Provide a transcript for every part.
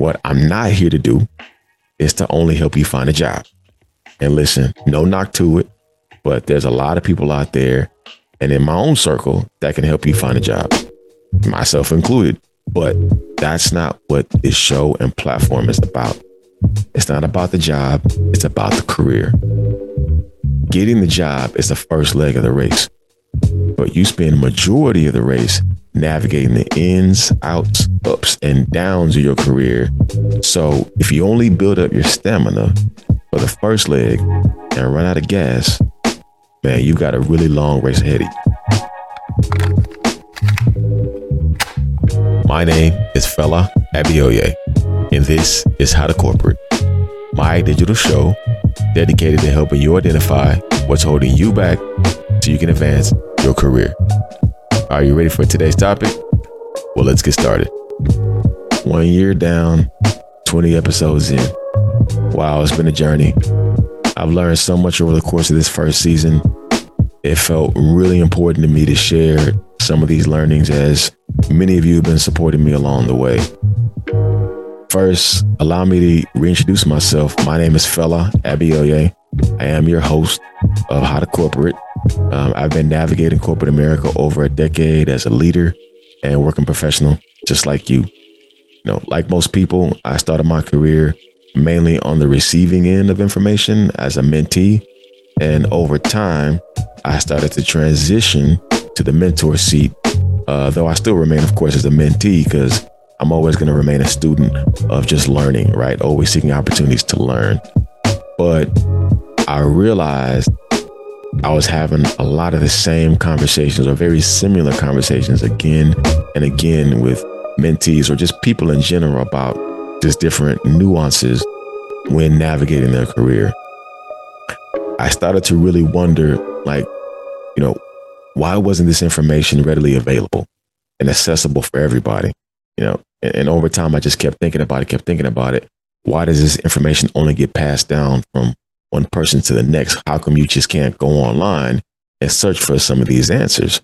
What I'm not here to do is to only help you find a job. And listen, no knock to it, but there's a lot of people out there and in my own circle that can help you find a job, myself included. But that's not what this show and platform is about. It's not about the job, it's about the career. Getting the job is the first leg of the race, but you spend the majority of the race navigating the ins, outs, ups, and downs of your career. So if you only build up your stamina for the first leg and run out of gas, man, you got a really long race ahead of you. My name is Fela Abiyoye, and this is How to Corporate, my digital show dedicated to helping you identify what's holding you back so you can advance your career. Are you ready for today's topic? Well, let's get started. One year down, 20 episodes in. Wow, it's been a journey. I've learned so much over the course of this first season. It felt really important to me to share some of these learnings as many of you have been supporting me along the way. First, allow me to reintroduce myself. My name is Fela Abiyoye. I am your host of How to Corporate. Um, I've been navigating corporate America over a decade as a leader and working professional, just like you. You know, like most people, I started my career mainly on the receiving end of information as a mentee. And over time, I started to transition to the mentor seat, uh, though I still remain, of course, as a mentee because I'm always going to remain a student of just learning, right? Always seeking opportunities to learn. But I realized I was having a lot of the same conversations or very similar conversations again and again with mentees or just people in general about just different nuances when navigating their career. I started to really wonder, like, you know, why wasn't this information readily available and accessible for everybody? You know, and, and over time, I just kept thinking about it, kept thinking about it. Why does this information only get passed down from one person to the next? How come you just can't go online and search for some of these answers?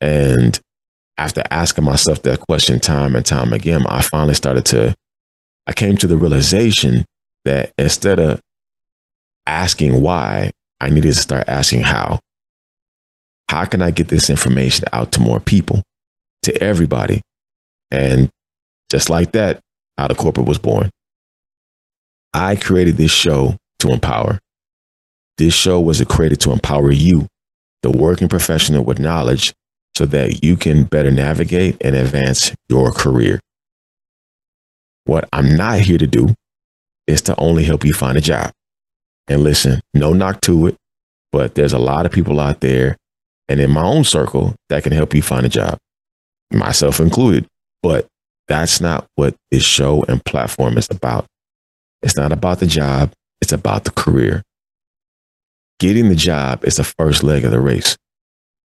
And after asking myself that question time and time again, I finally started to, I came to the realization that instead of asking why, I needed to start asking how. How can I get this information out to more people, to everybody? And just like that, How to Corporate was born. I created this show to empower. This show was created to empower you, the working professional with knowledge, so that you can better navigate and advance your career. What I'm not here to do is to only help you find a job. And listen, no knock to it, but there's a lot of people out there and in my own circle that can help you find a job, myself included. But that's not what this show and platform is about. It's not about the job, it's about the career. Getting the job is the first leg of the race,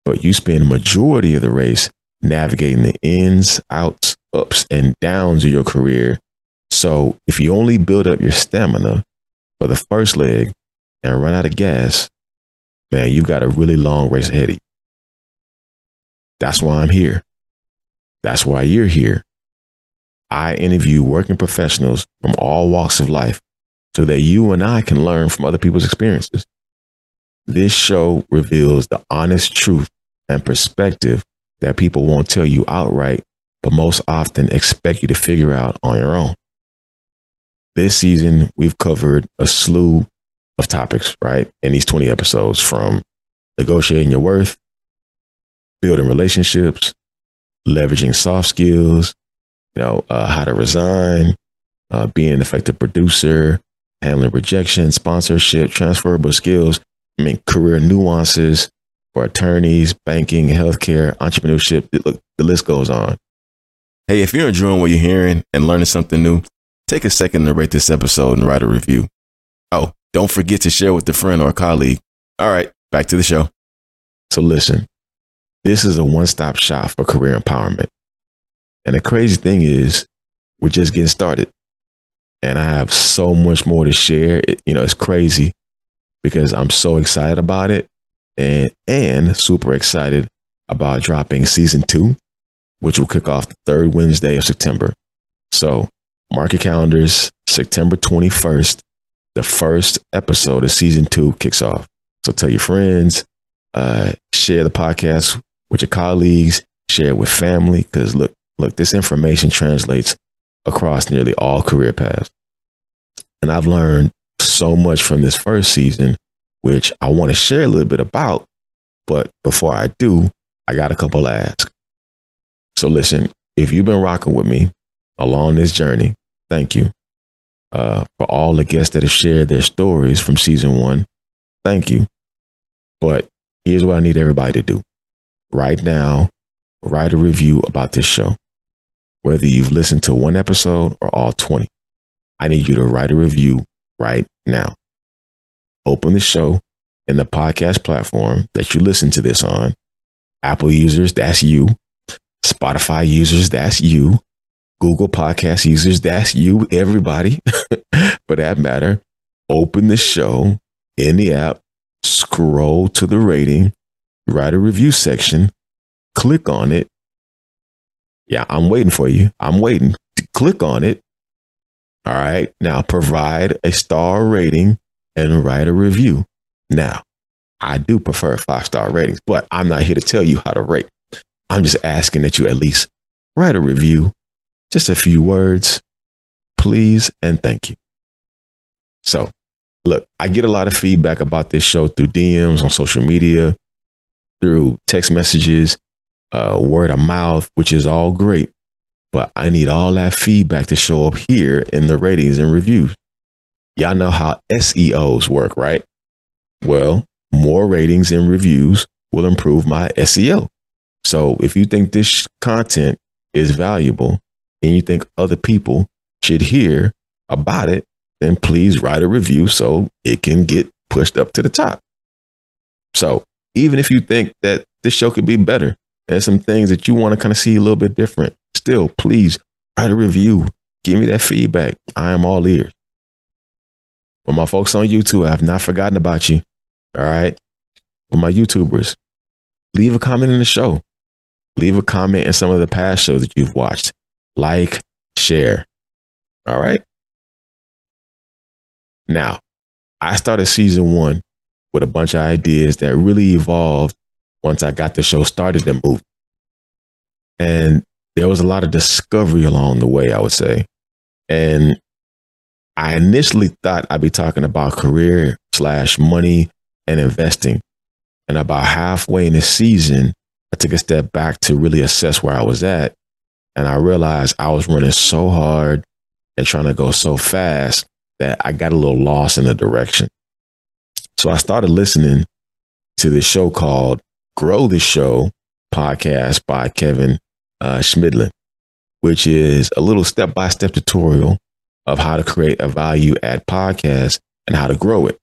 but you spend majority of the race navigating the ins, outs, ups, and downs of your career. So if you only build up your stamina for the first leg and run out of gas, man, you've got a really long race ahead of you. That's why I'm here. That's why you're here. I interview working professionals from all walks of life so that you and I can learn from other people's experiences. This show reveals the honest truth and perspective that people won't tell you outright, but most often expect you to figure out on your own. This season, we've covered a slew of topics, right? In these 20 episodes from negotiating your worth, building relationships, leveraging soft skills, you know, uh, how to resign, uh, being an effective producer, handling rejection, sponsorship, transferable skills. I mean, career nuances for attorneys, banking, healthcare, entrepreneurship. Look, the list goes on. Hey, if you're enjoying what you're hearing and learning something new, take a second to rate this episode and write a review. Oh, don't forget to share with a friend or a colleague. All right, back to the show. So listen, this is a one-stop shop for career empowerment. And the crazy thing is, we're just getting started. And I have so much more to share. It, you know, it's crazy because I'm so excited about it and, and super excited about dropping season two, which will kick off the third Wednesday of September. So mark your calendars. September 21st, the first episode of season two kicks off. So tell your friends, uh, share the podcast with your colleagues, share it with family. Because look, look, this information translates across nearly all career paths. And I've learned so much from this first season, which I want to share a little bit about. But before I do, I got a couple to ask. So listen, if you've been rocking with me along this journey, thank you. Uh, for all the guests that have shared their stories from season one, thank you. But here's what I need everybody to do right now write a review about this show. Whether you've listened to one episode or all 20, I need you to write a review right now. Open the show in the podcast platform that you listen to this on. Apple users, that's you. Spotify users, that's you. Google Podcast users, that's you, everybody, for that matter. Open the show in the app, scroll to the rating, write a review section, click on it. Yeah, I'm waiting for you. I'm waiting. To click on it. All right. Now provide a star rating and write a review. Now, I do prefer five star ratings, but I'm not here to tell you how to rate. I'm just asking that you at least write a review, just a few words, please and thank you. So, look, I get a lot of feedback about this show through DMs on social media, through text messages, uh, word of mouth, which is all great. But I need all that feedback to show up here in the ratings and reviews. Y'all know how SEOs work, right? Well, more ratings and reviews will improve my SEO. So if you think this content is valuable and you think other people should hear about it, then please write a review so it can get pushed up to the top. So even if you think that this show could be better and some things that you want to kind of see a little bit different, still please write a review. Give me that feedback. I am all ears. For my folks on YouTube, I have not forgotten about you. All right. For my YouTubers, leave a comment in the show. Leave a comment in some of the past shows that you've watched. Like, share. All right. Now, I started season one with a bunch of ideas that really evolved once I got the show started and moved. And there was a lot of discovery along the way, I would say. And I initially thought I'd be talking about career slash money and investing. And about halfway in the season, I took a step back to really assess where I was at. And I realized I was running so hard and trying to go so fast that I got a little lost in the direction. So I started listening to this show called Grow the Show podcast by Kevin uh, Chemidlin, which is a little step by step tutorial of how to create a value add podcast and how to grow it.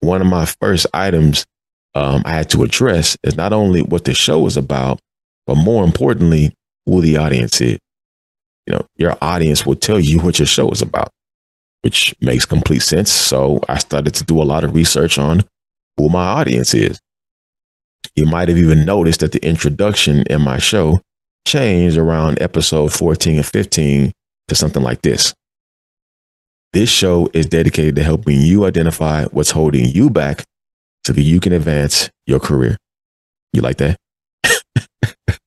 One of my first items um, I had to address is not only what the show is about, but more importantly, who the audience is. You know, your audience will tell you what your show is about, which makes complete sense. So I started to do a lot of research on who my audience is. You might have even noticed that the introduction in my show changed around episode 14 and 15 to something like this. This show is dedicated to helping you identify what's holding you back so that you can advance your career. You like that?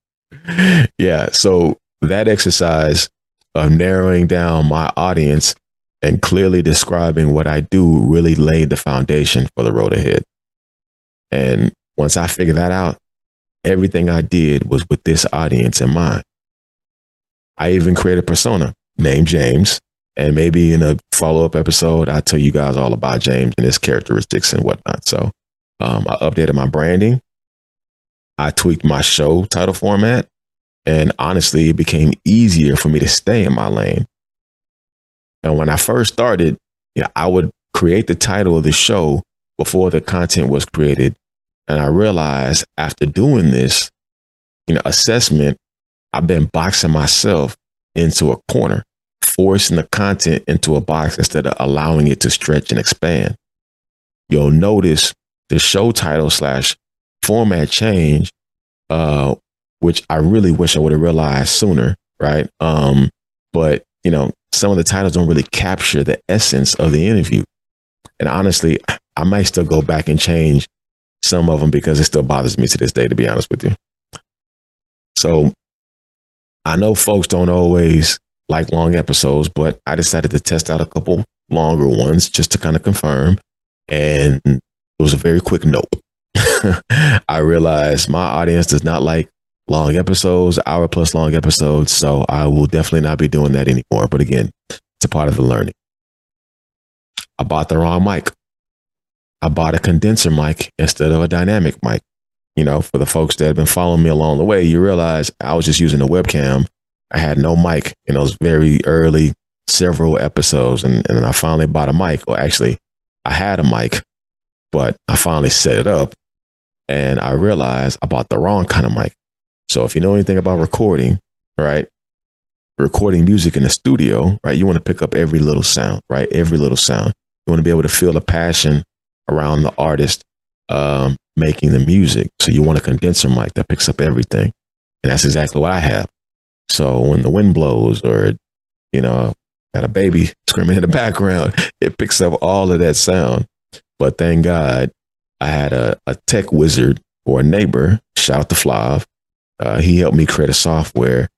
yeah. So that exercise of narrowing down my audience and clearly describing what I do really laid the foundation for the road ahead. And once I figured that out, everything I did was with this audience in mind. I even created a persona named James. And maybe in a follow up episode, I'll tell you guys all about James and his characteristics and whatnot. So um, I updated my branding. I tweaked my show title format. And honestly, it became easier for me to stay in my lane. And when I first started, you know, I would create the title of the show before the content was created. And I realized after doing this, you know, assessment, I've been boxing myself into a corner, forcing the content into a box instead of allowing it to stretch and expand. You'll notice the show title slash format change, uh, which I really wish I would have realized sooner, right? Um, but you know, some of the titles don't really capture the essence of the interview. And honestly, I might still go back and change some of them because it still bothers me to this day, to be honest with you. So I know folks don't always like long episodes, but I decided to test out a couple longer ones just to kind of confirm. And it was a very quick nope. I realized my audience does not like long episodes, hour plus long episodes. So I will definitely not be doing that anymore. But again, it's a part of the learning. I bought the wrong mic. I bought a condenser mic instead of a dynamic mic. You know, for the folks that have been following me along the way, you realize I was just using a webcam. I had no mic in those very early several episodes. And, and I finally bought a mic, or actually, I had a mic, but I finally set it up and I realized I bought the wrong kind of mic. So if you know anything about recording, right? Recording music in the studio, right? You want to pick up every little sound, right? Every little sound. You want to be able to feel the passion around the artist um, making the music. So you want a condenser mic that picks up everything. And that's exactly what I have. So when the wind blows or, you know, got a baby screaming in the background, it picks up all of that sound. But thank God I had a, a tech wizard or a neighbor, shout to Flav, uh, he helped me create a software,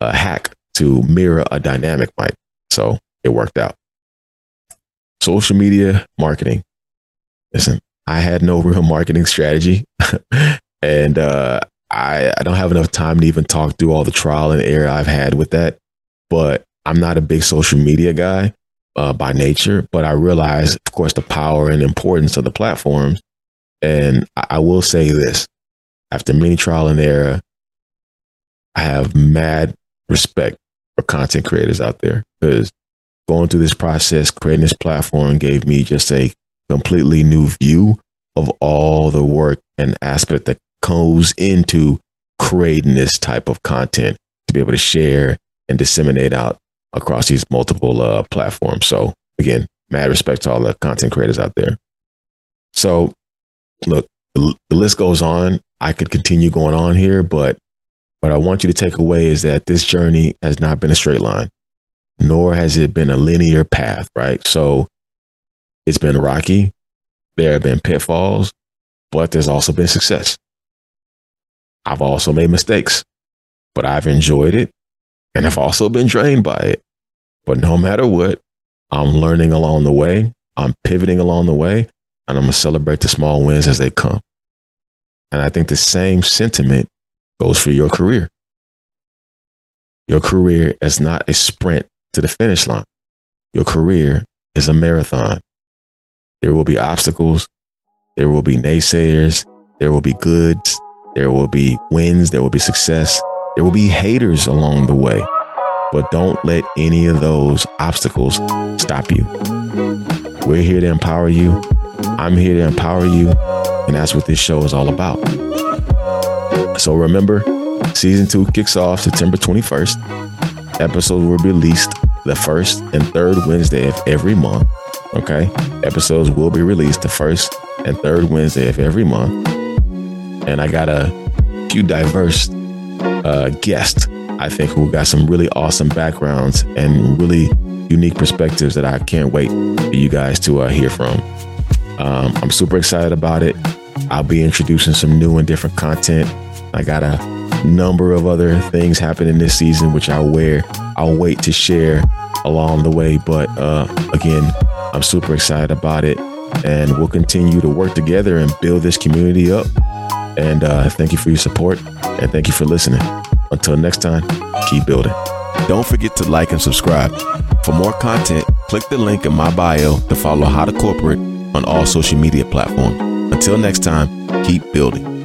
a hack to mirror a dynamic mic. So it worked out. Social media marketing. Listen, I had no real marketing strategy. and uh, I, I don't have enough time to even talk through all the trial and error I've had with that. But I'm not a big social media guy uh, by nature, but I realize, of course, the power and importance of the platforms. And I, I will say this after many trial and error, I have mad respect for content creators out there because going through this process, creating this platform gave me just a completely new view of all the work and aspect that goes into creating this type of content to be able to share and disseminate out across these multiple uh, platforms. So again, mad respect to all the content creators out there. So look, the list goes on. I could continue going on here, but what I want you to take away is that this journey has not been a straight line, nor has it been a linear path, right? So it's been rocky. There have been pitfalls, but there's also been success. I've also made mistakes, but I've enjoyed it and I've also been drained by it. But no matter what, I'm learning along the way. I'm pivoting along the way and I'm going to celebrate the small wins as they come. And I think the same sentiment goes for your career. Your career is not a sprint to the finish line. Your career is a marathon. There will be obstacles. There will be naysayers. There will be goods. There will be wins. There will be success. There will be haters along the way. But don't let any of those obstacles stop you. We're here to empower you. I'm here to empower you. And that's what this show is all about. So remember, season two kicks off September 21st. Episodes will be released the first and third Wednesday of every month. Okay. Episodes will be released the first and third Wednesday of every month. And I got a few diverse uh, guests, I think, who got some really awesome backgrounds and really unique perspectives that I can't wait for you guys to uh, hear from. Um, I'm super excited about it. I'll be introducing some new and different content I got a number of other things happening this season, which I'll wear. I'll wait to share along the way. But uh, again, I'm super excited about it, and we'll continue to work together and build this community up. And uh, thank you for your support, and thank you for listening. Until next time, keep building. Don't forget to like and subscribe. For more content, click the link in my bio to follow How to Corporate on all social media platforms. Until next time, keep building.